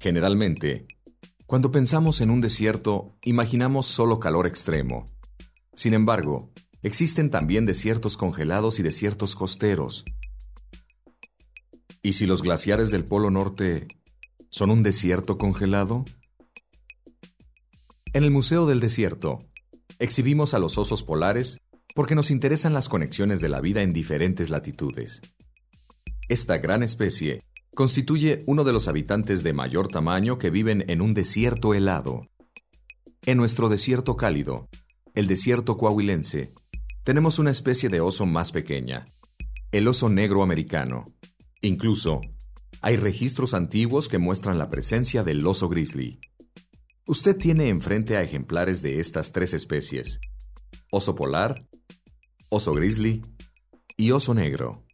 Generalmente, cuando pensamos en un desierto, imaginamos solo calor extremo. Sin embargo, existen también desiertos congelados y desiertos costeros. ¿Y si los glaciares del Polo Norte son un desierto congelado? En el Museo del Desierto, exhibimos a los osos polares porque nos interesan las conexiones de la vida en diferentes latitudes. Esta gran especie constituye uno de los habitantes de mayor tamaño que viven en un desierto helado. En nuestro desierto cálido, el desierto coahuilense, tenemos una especie de oso más pequeña, el oso negro americano. Incluso, hay registros antiguos que muestran la presencia del oso grizzly. Usted tiene enfrente a ejemplares de estas tres especies, oso polar, oso grizzly y oso negro.